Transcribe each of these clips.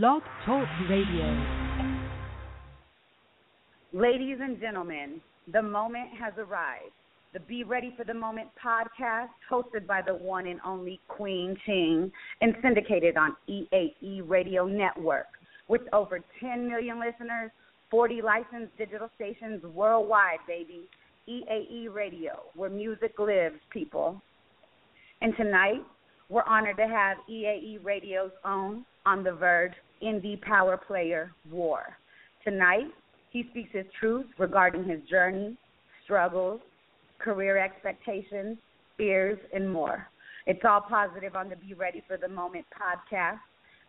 Blog Talk Radio. Ladies and gentlemen, the moment has arrived. The Be Ready for the Moment podcast, hosted by the one and only Queen Ching and syndicated on EAE Radio Network. With over 10 million listeners, 40 licensed digital stations worldwide, baby. EAE Radio, where music lives, people. And tonight, we're honored to have EAE Radio's own on the verge indie power player War. Tonight, he speaks his truth regarding his journey, struggles, career expectations, fears, and more. It's all positive on the Be Ready for the Moment podcast.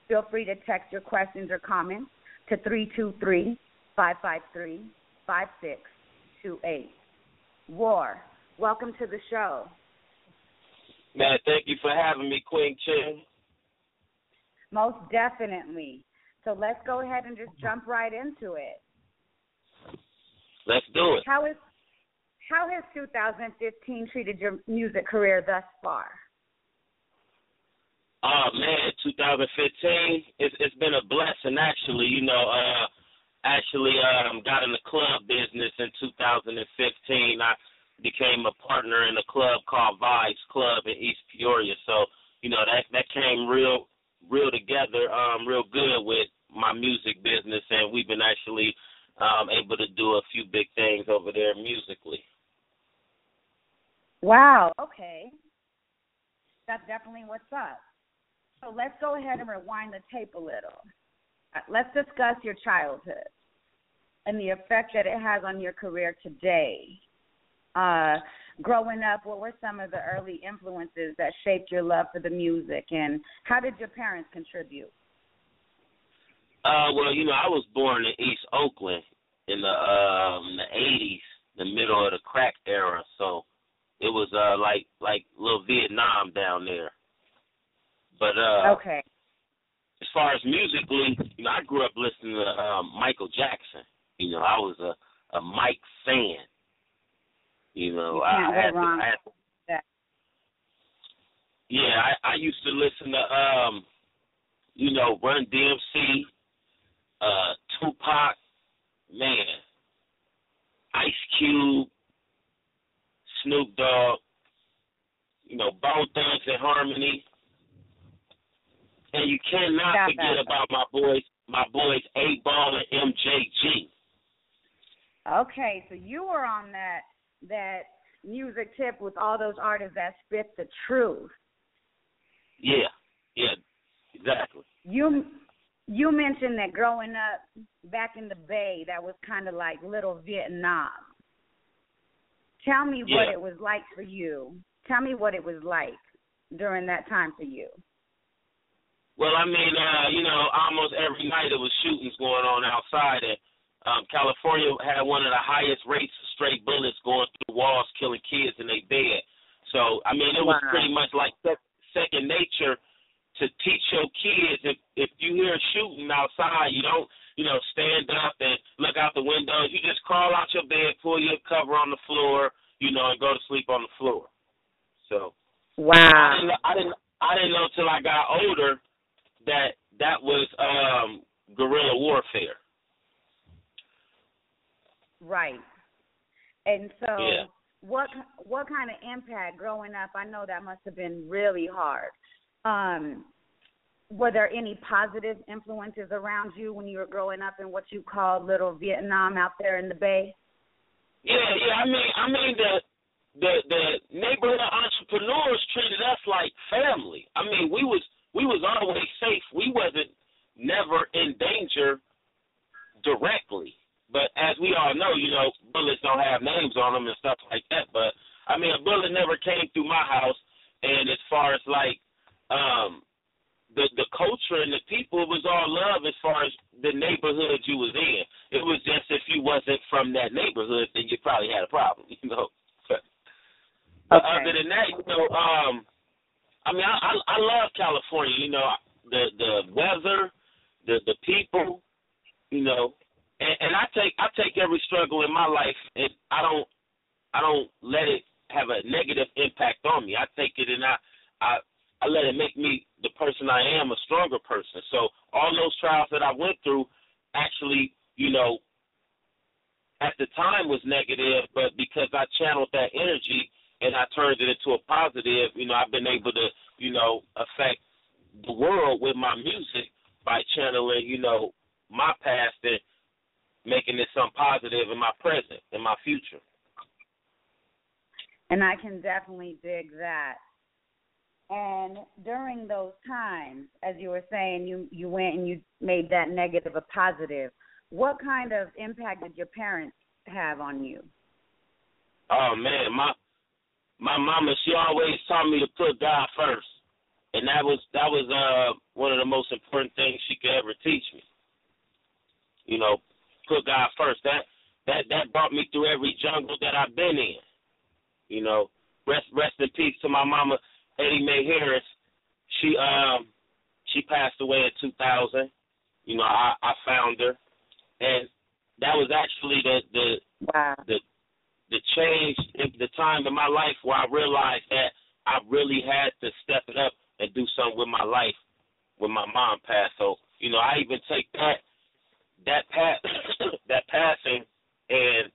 Feel free to text your questions or comments to 323 553 5628. War, welcome to the show. Man, thank you for having me, Queen Chen. Most definitely. So let's go ahead and just jump right into it. Let's do it. How is how has 2015 treated your music career thus far? Oh man, 2015 it's it's been a blessing actually. You know, uh actually um got in the club business in 2015. I became a partner in a club called Vibes Club in East Peoria. So, you know, that that came real real together, um, real good with my music business, and we've been actually um, able to do a few big things over there musically. Wow. Okay. That's definitely what's up. So let's go ahead and rewind the tape a little. Uh, let's discuss your childhood and the effect that it has on your career today. Uh, growing up, what were some of the early influences that shaped your love for the music, and how did your parents contribute? Uh, well, you know, I was born in East Oakland in the um the eighties, the middle of the crack era, so it was uh like like little Vietnam down there. But uh Okay. as far as musically, you know, I grew up listening to um Michael Jackson. You know, I was a a Mike fan. You know, You I, I had to, I had to with. Yeah, I, I used to listen to um, you know, Run DMC, uh, Tupac, man, Ice Cube, Snoop Dogg, you know, Bone Thugs-n-Harmony. And you cannot Got forget that. about my boys my boys 8Ball and MJG. Okay, so you were on that that music tip with all those artists that spit the truth. Yeah, yeah, exactly. You you mentioned that growing up back in the Bay, that was kind of like little Vietnam. Tell me what it was like for you. Tell me what it was like during that time for you. Well, I mean, uh, you know, almost every night there was shootings going on outside, and um, California had one of the highest rates stray bullets going through walls, killing kids in their bed. So, I mean, it was Wow. pretty much like sec- second nature to teach your kids if if you hear shooting outside, you don't, you know, stand up and look out the window. You just crawl out your bed, pull your cover on the floor, you know, and go to sleep on the floor. So. I Wow. didn't, I didn't. I didn't know till I got older that that was um guerrilla warfare. Right. And so Yeah. what what kind of impact growing up? I know that must have been really hard. Um were there any positive influences around you when you were growing up in what you called little Vietnam out there in the Bay? Yeah, yeah. I mean, I mean the the neighborhood entrepreneurs treated us like family. I mean, we was we was always safe. We wasn't never in danger directly. But as we all know, you know, bullets don't have names on them and stuff like that. But I mean, a bullet never came through my house. And as far as like um the the culture and the people it was all love as far as the neighborhood you was in. It was just if you wasn't from that neighborhood, then you probably had a problem, you know. But Okay. other than that, you know, um, I mean, I, I I love California. You know, the the weather, the the people, you know, and, and I take I take every struggle in my life, and I don't I don't let it have a negative impact on me. I take it and I I I let it make me the person I am a stronger person. So all those trials that I went through actually, you know, at the time was negative, but because I channeled that energy and I turned it into a positive, you know, I've been able to, you know, affect the world with my music by channeling, you know, my past and making it some positive in my present, in my future. And I can definitely dig that. And during those times, as you were saying, you you went and you made that negative a positive. What kind of impact did your parents have on you? Oh man, my my mama she always taught me to put God first, and that was that was uh one of the most important things she could ever teach me. You know, put God first. That that that brought me through every jungle that I've been in. You know, rest rest in peace to my mama Eddie Mae Harris. She um she passed away in 2000. You know, I I found her, and that was actually the the wow. the the change in the time in my life where I realized that I really had to step it up and do something with my life when my mom passed. So, you know, I even take that that pat that passing and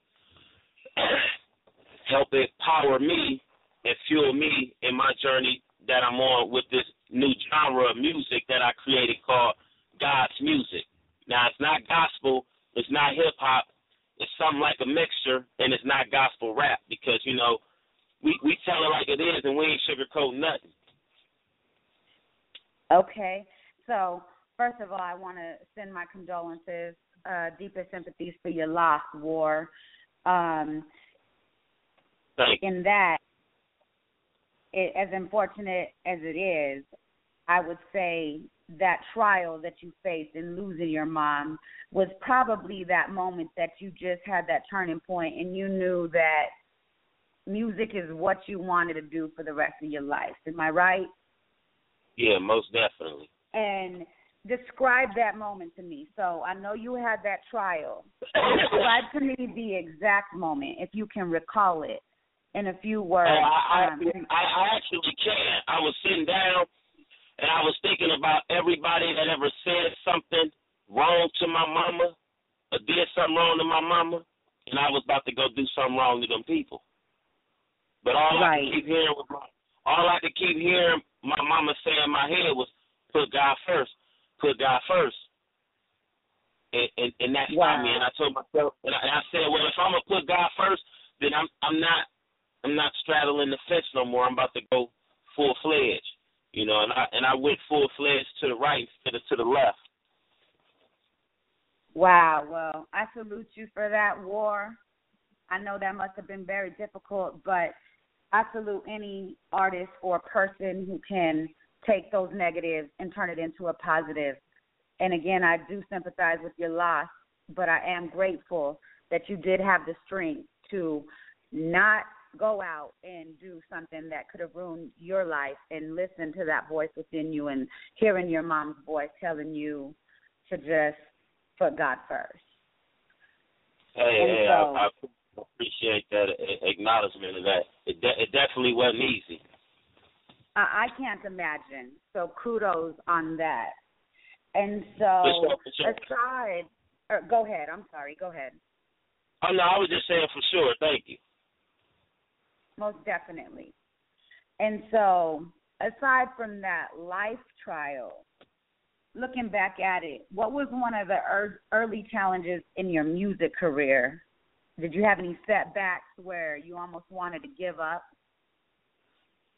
help it power me and fuel me in my journey that I'm on with this new genre of music that I created called God's music. Now it's not gospel, it's not hip hop, it's something like a mixture, and it's not gospel rap because you know we we tell it like it is, and we ain't sugarcoat nothing. Okay, so first of all, I want to send my condolences, uh, deepest sympathies for your loss, War. Um, in that, it, as unfortunate as it is, I would say that trial that you faced in losing your mom was probably that moment that you just had that turning point and you knew that music is what you wanted to do for the rest of your life. Am I right? Yeah, most definitely. And describe that moment to me. So I know you had that trial. describe to me the exact moment, if you can recall it, in a few words. Oh, I, um, I, I actually can. I was sitting down and I was thinking about everybody that ever said something wrong to my mama or did something wrong to my mama, and I was about to go do something wrong to them people. But all right. I could keep hearing was my, all I could keep hearing my mama say in my head was, "Put God first, put God first. And, and, and that stopped wow. me. And I told myself, and I, and I said, well, if I'm gonna put God first, then I'm I'm not I'm not straddling the fence no more. I'm about to go full fledged, you know. And I and I went full fledged to the right instead of to the left. Wow. Well, I salute you for that war. I know that must have been very difficult, but I salute any artist or person who can take those negatives and turn it into a positive. And again, I do sympathize with your loss, but I am grateful that you did have the strength to not go out and do something that could have ruined your life and listen to that voice within you and hearing your mom's voice telling you to just put God first. Hey, And hey, so- I, I appreciate that acknowledgement of that. It de- it definitely wasn't easy. I, I can't imagine. So kudos on that. And so For sure, for sure. aside, or go ahead. I'm sorry. Go ahead. Oh no, I was just saying for sure. Thank you. Most definitely. And so, aside from that life trial, looking back at it, what was one of the early challenges in your music career? Did you have any setbacks where you almost wanted to give up?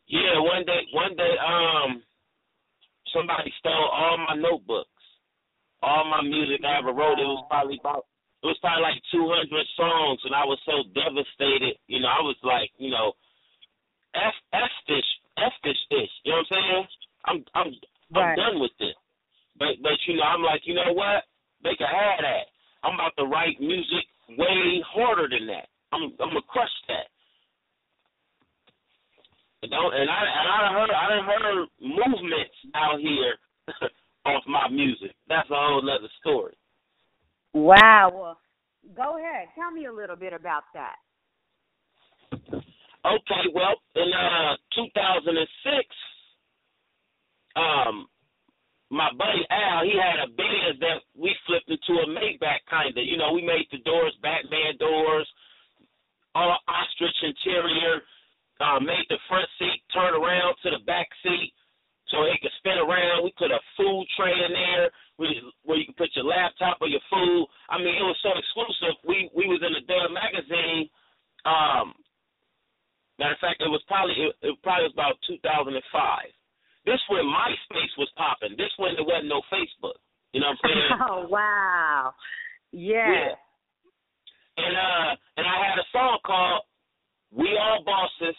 Yeah, one day, one day, um, somebody stole all my notebooks, all my music I ever wrote. It was probably about, it was probably like 200 songs, and I was so devastated. You know, I was like, you know, f f this, f this ish. You know what I'm saying? I'm, I'm, I'm done with this. But, but you know, I'm like, you know what? They can have that. I'm about to write music way harder than that. I'm, I'm gonna crush that. And don't and I and I heard I done heard movements out here off my music. That's a whole other story. Wow. Well, go ahead. Tell me a little bit about that. Okay, well, in uh 2006, um, my buddy Al, he had a Benz that we flipped into a Maybach kind of. You know, we made the doors Batman doors, all ostrich interior. Uh, made the front seat turn around to the back seat so it could spin around. We put a food tray in there where you, where you can put your laptop or your food. I mean, it was so exclusive. We we was in the Dub magazine. Um, matter of fact, it was probably it, it probably was about 2005. This when MySpace was popping. This when there wasn't no Facebook. You know what I'm saying? Oh wow. Yeah. yeah. And uh and I had a song called We All Bosses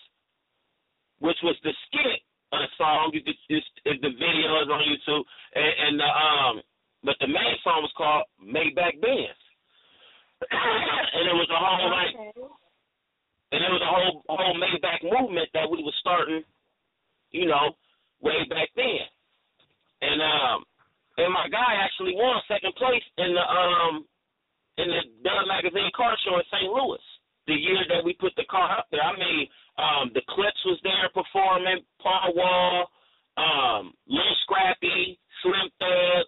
which was the skit of the song. You could just if the video is on YouTube, and, and the um, but the main song was called Maybach Benz, and it was a whole like, and it was a whole whole Maybach movement that we was starting, you know, way back then, and um, and my guy actually won second place in the um, in the Della Magazine car show in St. Louis the year that we put the car up there. I mean, um, the Clipse was there performing, Paul Wall, um, Lil Scrappy, Slim Thug.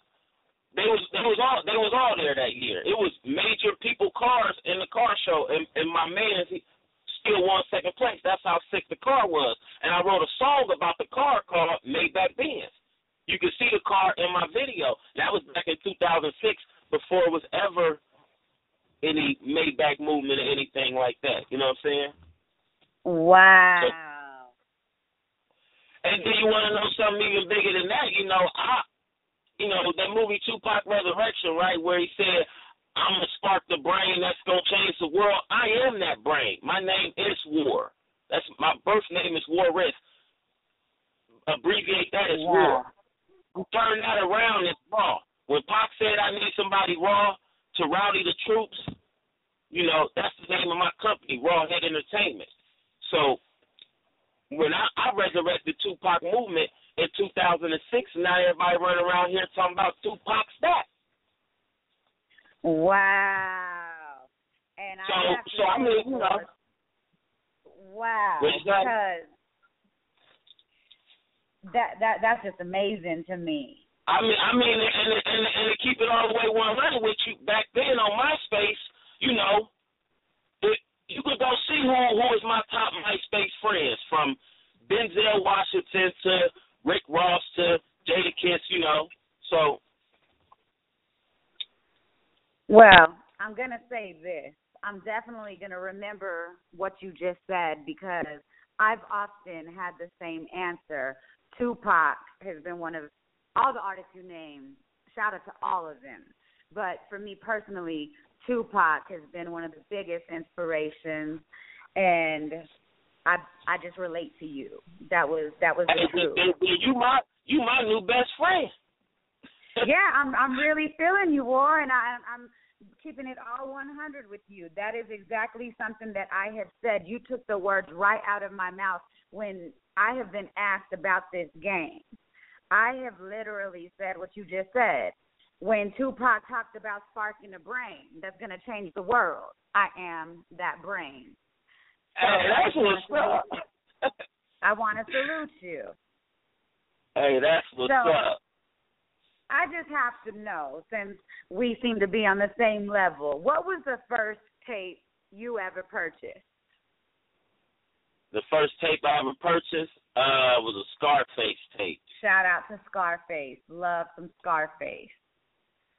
They was they was all they was all there that year. It was major people cars in the car show, and, and my man he still won second place. That's how sick the car was. And I wrote a the car called Maybach Benz. You can see the car in my video. That was back in 2006, before it was ever any Maybach movement or anything like that. You know what I'm saying? Wow. So, and do you want to know something even bigger than that? You know, I, you know, that movie Tupac Resurrection, right, where he said, "I'm gonna spark the brain that's gonna change the world." I am that brain. My name is War. That's my birth name is War Risk. Abbreviate that as wow. War. Turn that around, it's raw. When Pac said, "I need somebody raw," to rowdy the troops, you know, that's the name of my company, Rawhead Entertainment. So when I, I resurrected Tupac movement in 2006, now everybody running around here talking about Tupac's that. Wow. And so, I so I mean, you know. Wow. Because that that that's just amazing to me. I mean, I mean, and and and to keep it all the way 100 with you, back then on MySpace, you know, it, you could go see who who is my top MySpace friends, from Denzel Washington to Rick Ross to Jadakiss, you know. So, well, I'm gonna say this. I'm definitely gonna remember what you just said because I've often had the same answer. Tupac has been one of all the artists you name, shout out to all of them. But for me personally, Tupac has been one of the biggest inspirations, and I I just relate to you. That was that was the truth. You my you my new best friend. yeah, I'm I'm really feeling you, War, and I I'm keeping it all 100 with you. That is exactly something that I have said. You took the words right out of my mouth when I have been asked about this game. I have literally said what you just said. When Tupac talked about sparking the brain that's going to change the world, I am that brain. So hey, that's what's up. I want to salute you. Hey, that's what's so, up. I just have to know, since we seem to be on the same level, what was the first tape you ever purchased? The first tape I ever purchased uh was a Scarface tape. Shout out to Scarface. Love some Scarface.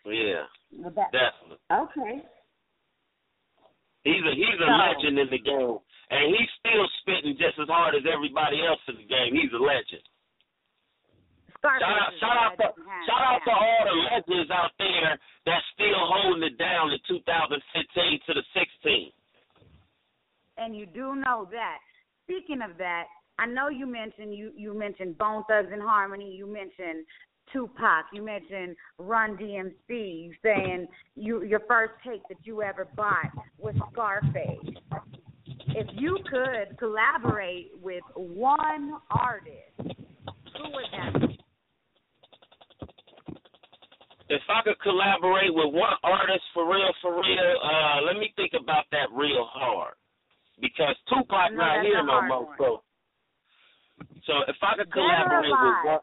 Yeah. Well, that, definitely. Okay. He's a he's a so, legend in the game. And he's still spitting just as hard as everybody else in the game. He's a legend. Shout out, shout out to shout out to all the legends out there that's still holding it down in 2015 to the 16. And you do know that speaking of that, I know you mentioned you you mentioned Bone Thugs-n-Harmony. You mentioned Tupac. You mentioned Run DMC. saying you your first tape that you ever bought was Scarface. If you could collaborate with one artist, who would that be? If I could collaborate with one artist for real, for real, uh, let me think about that real hard because Tupac no, not here no more. So, so if I could collaborate with one,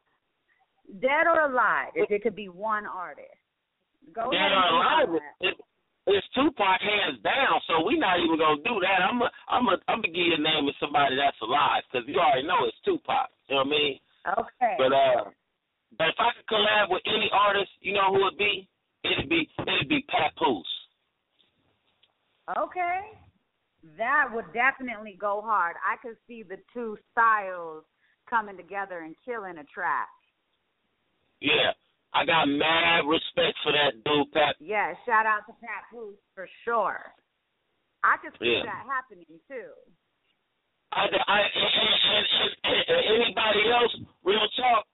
Dead or alive, if it could be one artist. Go Dead ahead. or alive, it, it's Tupac hands down. So we're not even gonna do that. I'm a, I'm a, I'm gonna give you a name of somebody that's alive because you already know it's Tupac. You know what I mean? Okay. But uh, but if I could collab with any artist, you know who it'd be? It'd be it'd be Papoose. Okay. That would definitely go hard. I could see the two styles coming together and killing a track. Yeah, I got mad respect for that dude, Pat. Yeah, shout out to Papoose for sure. I could see Yeah. that happening too. I, I, and, and, and, and anybody else, real talk.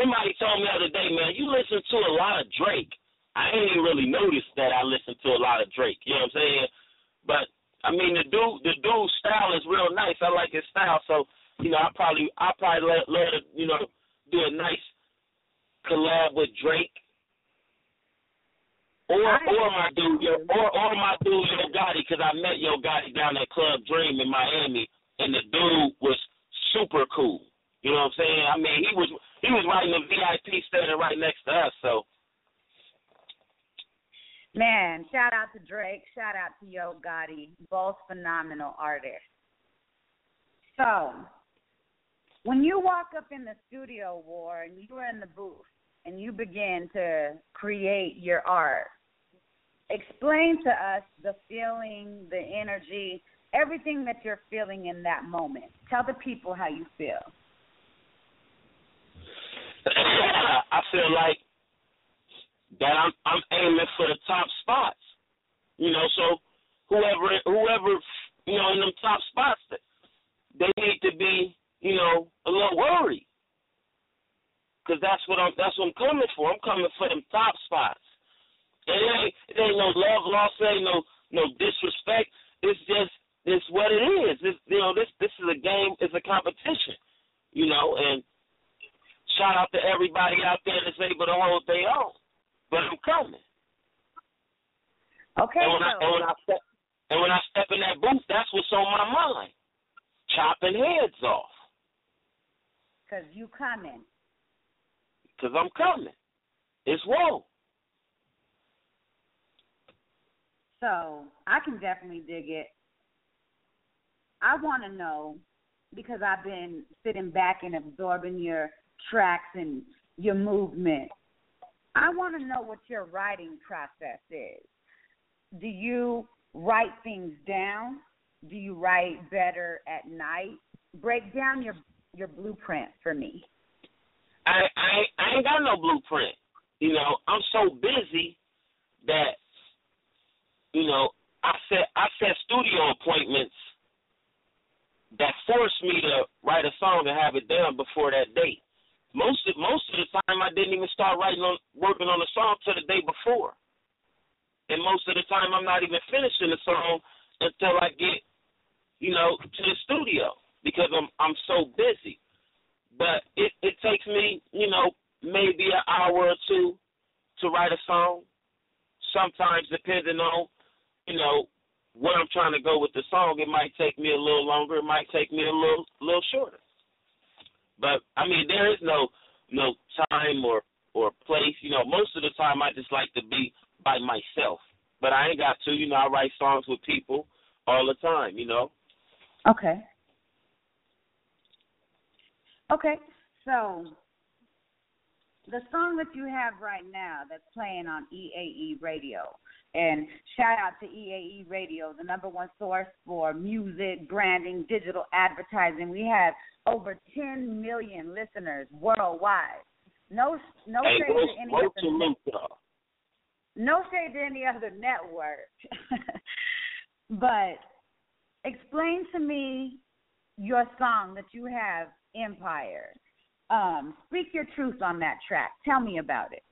Somebody told me the other day, man, you listen to a lot of Drake. I ain't even really noticed that I listen to a lot of Drake. You know what I'm saying? But I mean, the dude, the dude's style is real nice. I like his style, so you know, I probably, I probably let, let it, you know, do a nice collab with Drake. Or, or my dude, yo, or or my dude Yo Gotti, because I met Yo Gotti down at Club Dream in Miami, and the dude was super cool. You know what I'm saying? I mean, he was he was in the VIP standing right next to us. So Man, shout out to Drake, shout out to Yo Gotti, both phenomenal artists. So, when you walk up in the studio, War, and you are in the booth, and you begin to create your art, explain to us the feeling, the energy, everything that you're feeling in that moment. Tell the people how you feel. I feel like that I'm I'm aiming for the top spots. You know, so whoever whoever you know in them top spots, they need to be you know a little worried because that's what I'm that's what I'm coming for. I'm coming for them top spots. And it ain't it ain't no love lost, it ain't no no disrespect. It's just it's what it is. It's, you know this this is a game. It's a competition. You know, and shout out to everybody out there that's able to hold their own. But I'm coming. Okay, And when, I, and when I step and when I step in that booth, that's what's on my mind. Chopping heads off. because you coming. Because I'm coming. It's whoa. So I can definitely dig it. I want to know because I've been sitting back and absorbing your tracks and your movement. I want to know what your writing process is. Do you write things down? Do you write better at night? Break down your your blueprint for me. I I I ain't got no blueprint. You know, I'm so busy that you know I set I set studio appointments that force me to write a song and have it done before that date. Most of most of the time, I didn't even start writing on working on the song till the day before, and most of the time, I'm not even finishing the song until I get, you know, to the studio because I'm I'm so busy. But it it takes me, you know, maybe an hour or two to write a song. Sometimes, depending on, you know, where I'm trying to go with the song, it might take me a little longer. It might take me a little little shorter. But I mean, there is no no time or or place. You know, most of the time I just like to be by myself. But I ain't got to. You know, I write songs with people all the time. You know. Okay. Okay. So the song that you have right now that's playing on EAE Radio, and shout out to EAE Radio, the number one source for music, branding, digital advertising. We have over 10 million listeners worldwide. No, no Hey, shade to any other, to no shade to any other network. but explain to me your song that you have, Empire. Um, speak your truth on that track. Tell me about it.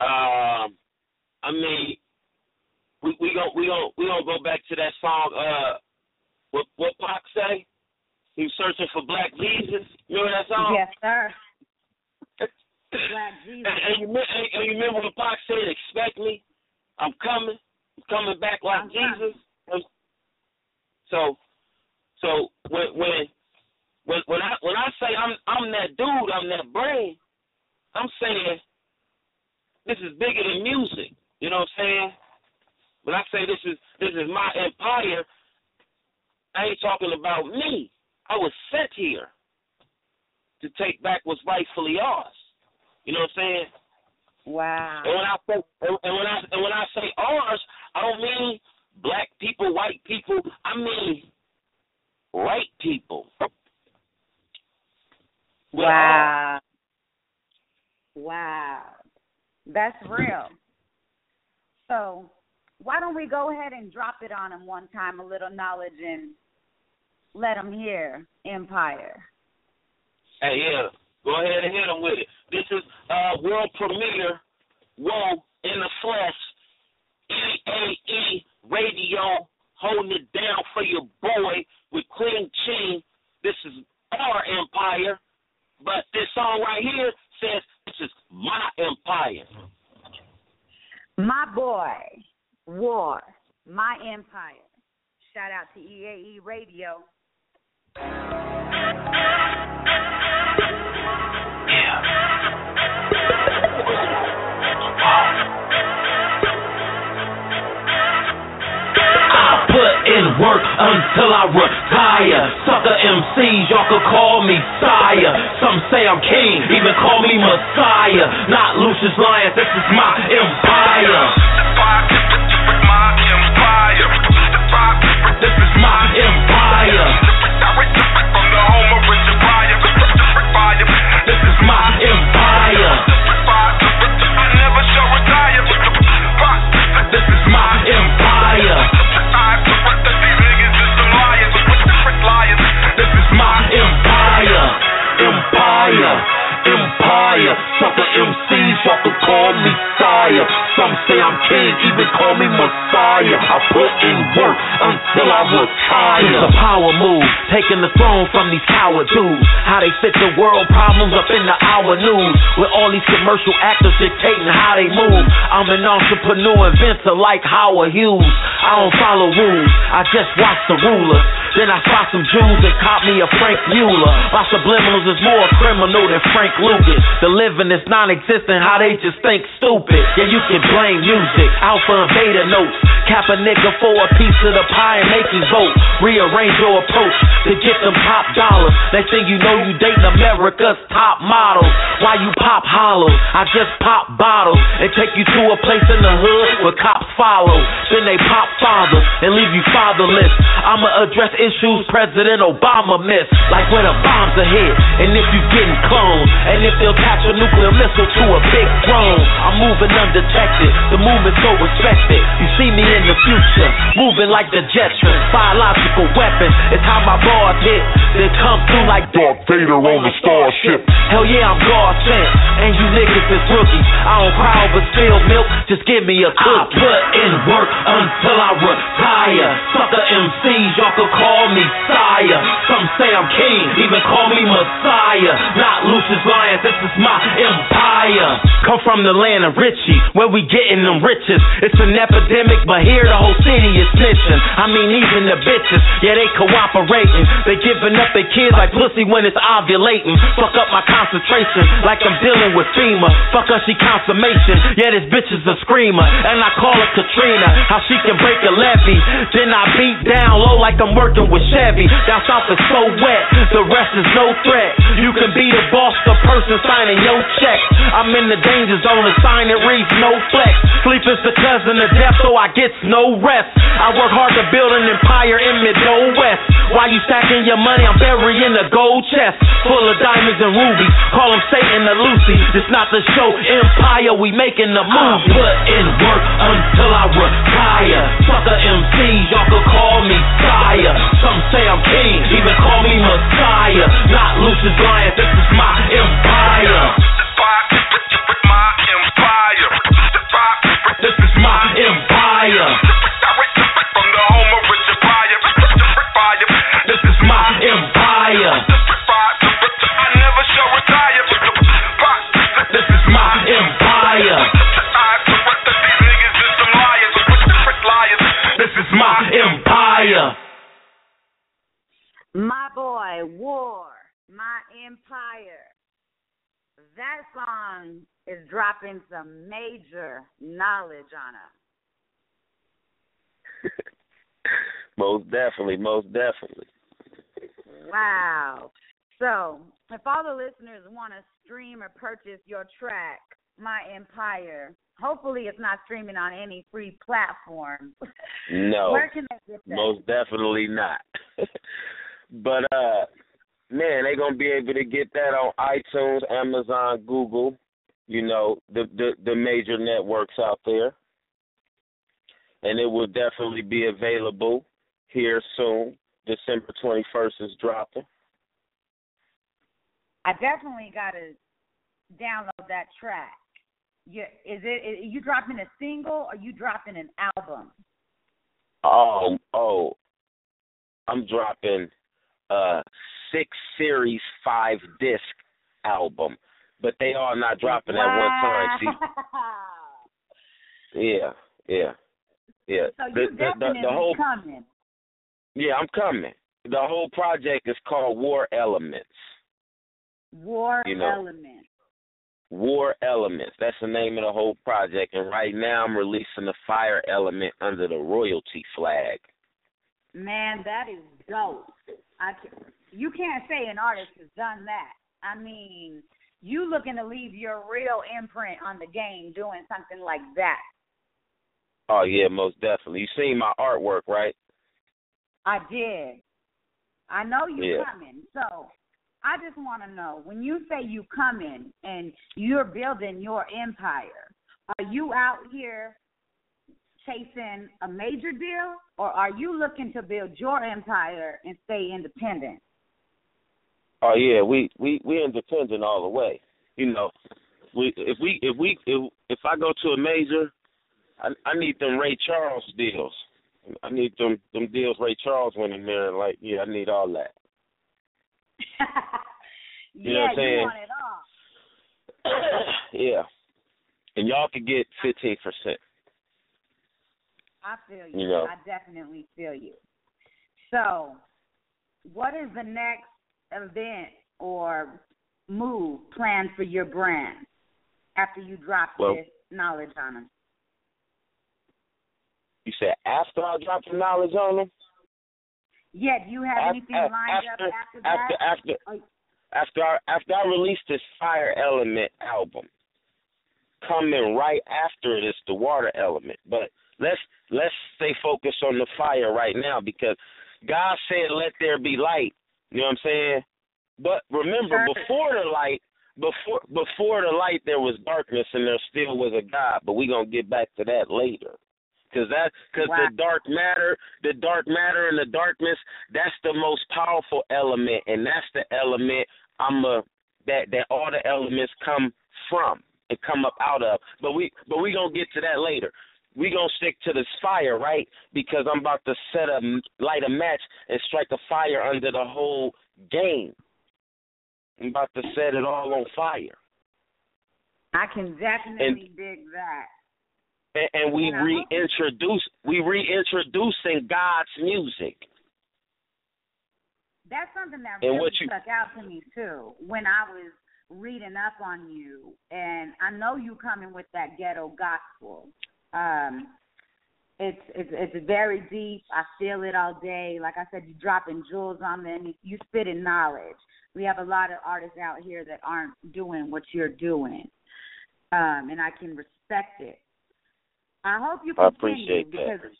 Um, I mean, we we gon' we gon' we gonna go back to that song. Uh, what what Pac say? He was searching for Black Jesus. Remember that song? Yes, sir. Black Jesus. And, and you and, and you remember when Pac said, "Expect me, I'm coming, I'm coming back like I'm. Jesus." So, so when when when when I when I say I'm I'm that dude, I'm that brain, I'm saying this is bigger than music. You know what I'm saying? When I say this is this is my empire, I ain't talking about me. I was sent here to take back what's rightfully ours. You know what I'm saying? Wow. And when I say and when I and when I say ours, I don't mean black people, white people. I mean white people. Wow. Wow. That's real. So, why don't we go ahead and drop it on them one time, a little knowledge, and let them hear Empire? Hey, yeah. Go ahead and hit them with it. This is uh, world premiere, Whoa, in the flesh, EAE radio, holding it down for your boy with Queen Ching. This is our empire. But this song right here says this is my empire. My boy, War, my empire. Shout out to EAE Radio. In work until I retire. Sucker MCs, y'all could call me sire. Some say I'm king, even call me messiah. Not Lucious Lyons, this is my empire. This is my empire. This is my empire. King, even call me messiah. I put in work until I retire. It's a power move, taking the throne from these coward dudes. How they fit the world problems up in the hour news. With all these commercial actors dictating how they move. I'm an entrepreneur, inventor like Howard Hughes. I don't follow rules, I just watch the rulers. Then I spot some Jews and caught me a Frank Mueller. My subliminals is more criminal than Frank Lucas. The living is non-existent, how they just think stupid. Yeah, you can blame music, alpha and beta notes. Cap a nigga for a piece of the pie and make him vote. Rearrange your approach to get them top dollars. Next thing you know, you dating America's top models. Why you pop hollows? I just pop bottles and take you to a place in the hood where cops follow. Then they pop fathers and leave you fatherless. I'ma address issues President Obama missed, like when a bomb's a hit and if you getting cloned, and if they'll attach a nuclear missile to a big drone. I'm moving undetected, the movement's so respected. You see me in the future, moving like the Jetron. Biological weapons, it's how my bars hit. They come through like Darth Vader on the starship. Hell yeah, I'm God sent, and you niggas is rookies. I don't cry over spilled milk, just give me a cookie. I put in work until I retire. Sucker MCs, y'all could call me sire. Some say I'm king, even call me messiah. Not Lucious Lyons, this is my empire. Come from the land of Richie, where we getting them riches. It's an epidemic, but here the whole city is snitching. I mean, even the bitches, yeah, they cooperating. They giving up their kids like pussy when it's ovulating. Fuck up my concentration, like I'm dealing with FEMA. Fuck her, she consummation. Yeah, this bitch is a screamer, and I call her Katrina. How she can break a levee, then I beat down low like I'm working with Chevy. Down south is so wet, the rest is no threat. You can be the boss, the person signing your check. I'm in the danger zone, the sign it reads no flex. Sleep is the cousin of death, so I get no rest. I work hard to build an empire in Middle West. While you stacking your money, I'm burying a gold chest full of diamonds and rubies. Call them Satan or Lucy. This not the show Empire, we making the move. I put in work until I retire. Sucker MCs, y'all could call me sire. Some say I'm king, even call me messiah. Not Lucious Lyons, this is my empire. This is my empire. That song is dropping some major knowledge on us. most definitely, most definitely. Wow. So, if all the listeners want to stream or purchase your track, My Empire, hopefully it's not streaming on any free platform. No. Where can they get that? Most definitely not. but uh man, they're gonna be able to get that on iTunes, Amazon, Google, you know, the the, the major networks out there. And it will definitely be available here soon. December twenty first is dropping. I definitely got to download that track. You, is it you dropping a single or you dropping an album? Oh, oh, I'm dropping six series five disc album, but they are not dropping at one time. See, yeah, yeah, yeah. So the, you the, the, the whole coming. yeah, I'm coming. The whole project is called War Elements. War You know. element. War Elements. That's the name of the whole project. And right now I'm releasing the Fire Element under the royalty flag. Man, that is dope. I can, you can't say an artist has done that. I mean, you looking to leave your real imprint on the game doing something like that. Oh yeah, most definitely. You seen my artwork, right? I did. I know you Yeah. coming. So I just want to know when you say you coming and you're building your empire, are you out here chasing a major deal or are you looking to build your empire and stay independent? Oh yeah, we we we're independent all the way. You know, we if we if we if if I go to a major, I I need them Ray Charles deals. I need them them deals Ray Charles went in there like yeah, I need all that. yeah, know what I'm you saying? want it all. yeah, and y'all could get fifteen percent. I feel you. You know. I definitely feel you. So, what is the next event or move planned for your brand after you drop Well- this knowledge on them? You said after I drop the knowledge on them. Yeah, do you have Af- anything lined after, up after after that? after Oh. after I, after I release this Fire Element album, coming right after it is the Water Element. But let's let's stay focused on the fire right now because God said, "Let there be light." You know what I'm saying? But remember, before the light, before before the light, there was darkness, and there still was a God. But we're gonna get back to that later. Cause that, cause Wow. the dark matter, the dark matter and the darkness, that's the most powerful element, and that's the element I'm a that that all the elements come from and come up out of. But we, but we gonna get to that later. We gonna stick to this fire, right? Because I'm about to set a light a match and strike a fire under the whole game. I'm about to set it all on fire. I can definitely dig that. and, and we And reintroduce we reintroducing God's music. That's something that And really what you- stuck out to me too when I was reading up on you, and I know you coming with that ghetto gospel. Um, it's it's it's very deep. I feel it all day. Like I said, you dropping jewels on them. You, spitting knowledge. We have a lot of artists out here that aren't doing what you're doing, um, and I can respect it. I hope you continue appreciate that. because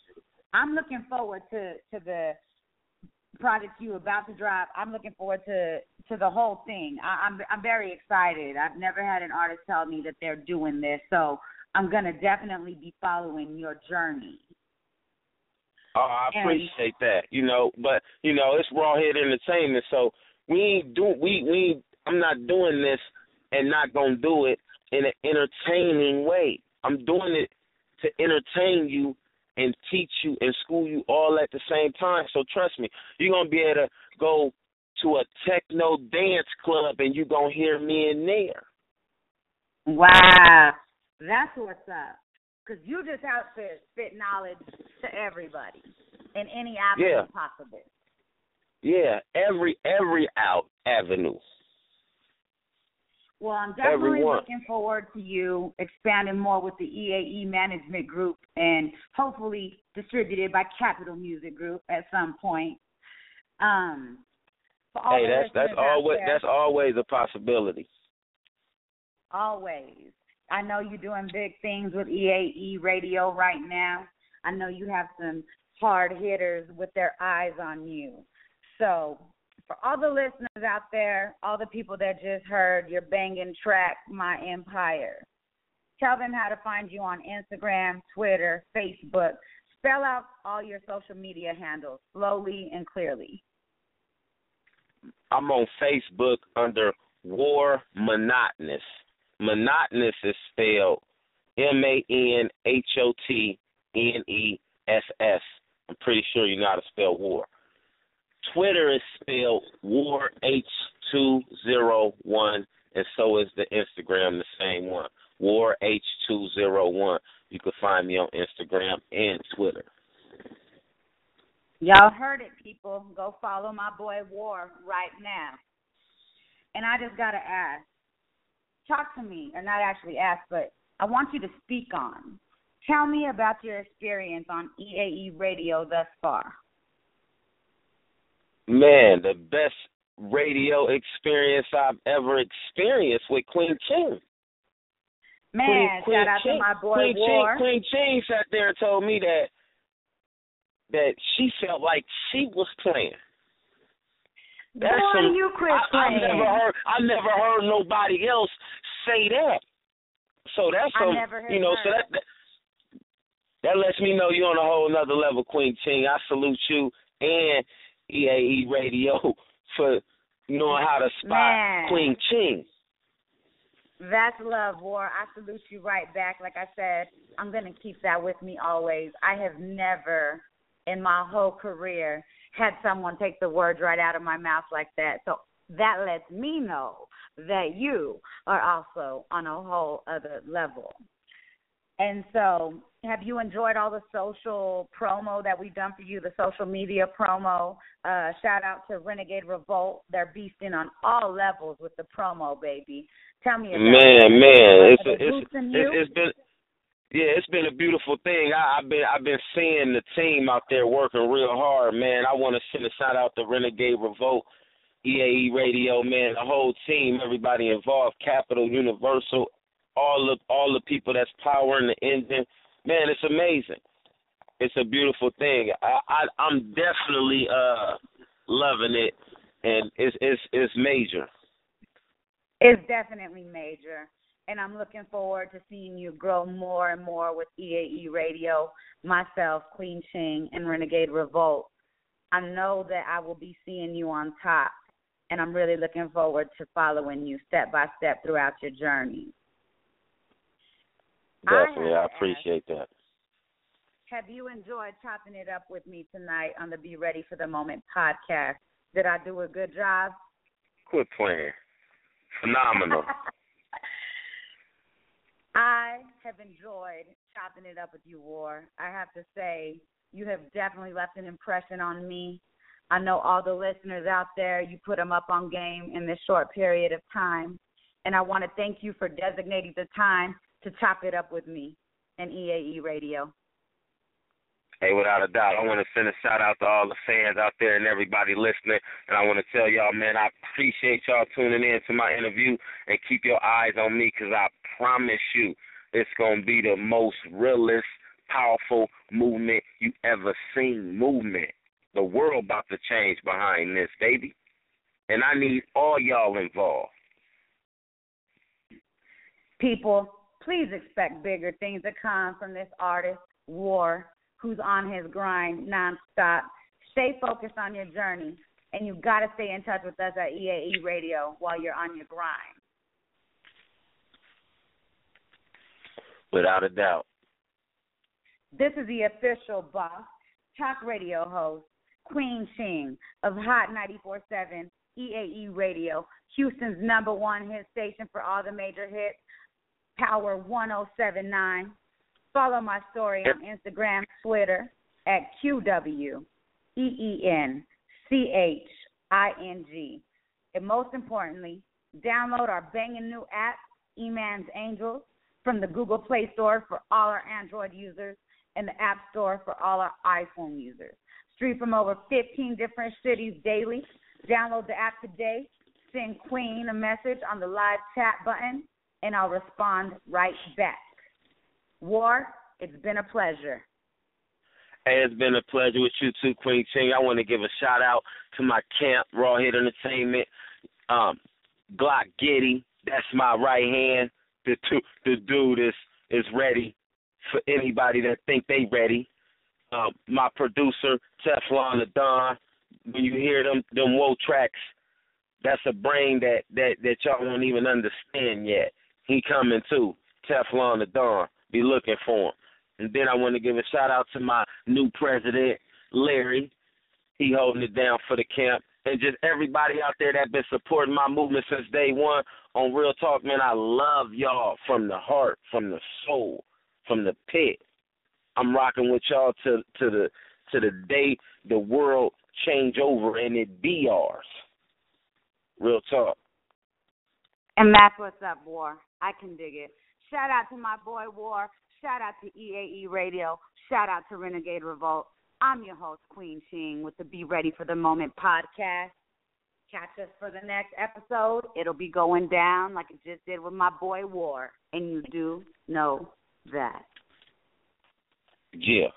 I'm looking forward to to the project you about to drop. I'm looking forward to to the whole thing. I, I'm I'm very excited. I've never had an artist tell me that they're doing this, so I'm gonna definitely be following your journey. Oh, I And- appreciate that. You know, but you know, it's raw head entertainment, so we ain't do we we I'm not doing this and not gonna do it in an entertaining way. I'm doing it to entertain you and teach you and school you all at the same time. So trust me, you're gonna be able to go to a techno dance club and you're gonna hear me in there. Wow, that's what's up. Cause you just out to spit knowledge to everybody in any avenue Yeah. possible. Yeah, every every out avenue. Well, I'm definitely Everyone. looking forward to you expanding more with the EAE Management Group and hopefully distributed by Capitol Music Group at some point. Um, Hey, that's that's always there, that's always a possibility. always. I know you're doing big things with EAE Radio right now. I know you have some hard hitters with their eyes on you. So, for all the listeners out there, all the people that just heard your banging track, My Empire, tell them how to find you on Instagram, Twitter, Facebook. Spell out all your social media handles slowly and clearly. I'm on Facebook under War Monotonous. Monotonous is spelled M A N H O T N E S S. I'm pretty sure you know how to spell war. Twitter is spelled War H two zero one, and so is the Instagram, the same one. War H two zero one. You can find me on Instagram and Twitter. Y'all heard it, people. Go follow my boy War right now. And I just gotta ask, talk to me, or not actually ask, but I want you to speak on. Tell me about your experience on EAE Radio thus far. Man, the best radio experience I've ever experienced with Queen Ching. Man, Queen, shout out Queen to my boy Queen War. Ching, Queen Ching sat there and told me that that she felt like she was playing. That's Boy, some- you quit I, I never heard I never heard nobody else say that. So that's some you know, so that, that that lets me know you're on a whole nother level, Queen Ching. I salute you and EAE Radio for knowing how to spot Man. Queen Ching. That's love, War. I salute you right back. Like I said, I'm going to keep that with me always. I have never in my whole career had someone take the words right out of my mouth like that. So that lets me know that you are also on a whole other level. And so, have you enjoyed all the social promo that we've done for you, the social media promo? Uh, shout out to Renegade Revolt. They're beasting on all levels with the promo, baby. Tell me about Man, it. man, it's it's it's, it's been yeah, it's been a beautiful thing. I, I've been I've been seeing the team out there working real hard, man. I want to send a shout out to Renegade Revolt, EAE Radio, man, the whole team, everybody involved, Capitol, Universal, all the all the people that's powering the engine. Man, it's amazing. It's a beautiful thing. I, I I'm definitely uh loving it, and it's it's it's major. It's definitely major. And I'm looking forward to seeing you grow more and more with EAE Radio, myself, Queen Ching, and Renegade Revolt. I know that I will be seeing you on top, and I'm really looking forward to following you step by step throughout your journey. Definitely, I to appreciate that. Have you enjoyed chopping it up with me tonight on the Be Ready for the Moment podcast? Did I do a good job? Quit playing. Phenomenal. I have enjoyed chopping it up with you, War. I have to say, you have definitely left an impression on me. I know all the listeners out there, you put them up on game in this short period of time. And I want to thank you for designating the time to chop it up with me and EAE Radio. Hey, without a doubt, I want to send a shout out to all the fans out there and everybody listening. And I want to tell y'all, man, I appreciate y'all tuning in to my interview and keep your eyes on me because I promise you it's going to be the most realest, powerful movement you ever seen. Movement. The world about to change behind this, baby. And I need all y'all involved. People, please expect bigger things to come from this artist, War, who's on his grind nonstop. Stay focused on your journey, and you've got to stay in touch with us at EAE Radio while you're on your grind. Without a doubt. This is the official boss, talk radio host, Queen Ching of Hot 94.7 EAE Radio, Houston's number one hit station for all the major hits, Power 1079. Follow my story on Instagram, Twitter at QW. And most importantly, Download our banging new app, E-Man's Angels, from the Google Play Store for all our Android users and the App Store for all our iPhone users. Stream from over 15 different cities daily. Download the app today. Send Queen a message on the live chat button, and I'll respond right back. War, it's been a pleasure. Hey, it's been a pleasure with you too, Queen Ching. I want to give a shout out to my camp, Raw Hit Entertainment, um, Glock Giddy. That's my right hand. The two, the dude is is ready for anybody that think they ready. Um, my producer, Teflon the Don. When you hear them them woe tracks, that's a brain that that that y'all won't even understand yet. He coming too. Teflon the Don. Be looking for him. And then I want to give a shout out to my new president, Larry. He holding it down for the camp. And just everybody out there that been supporting my movement since day one. On Real Talk, man, I love y'all from the heart, from the soul, from the pit. I'm rocking with y'all to to the to the day the world change over and it be ours. Real talk. And that's what's up, War. I can dig it. Shout out to my boy War. Shout out to EAE Radio. Shout out to Renegade Revolt. I'm your host, Queen Ching, with the Be Ready for the Moment podcast. Catch us for the next episode. It'll be going down like it just did with my boy War. And you do know that. Yeah.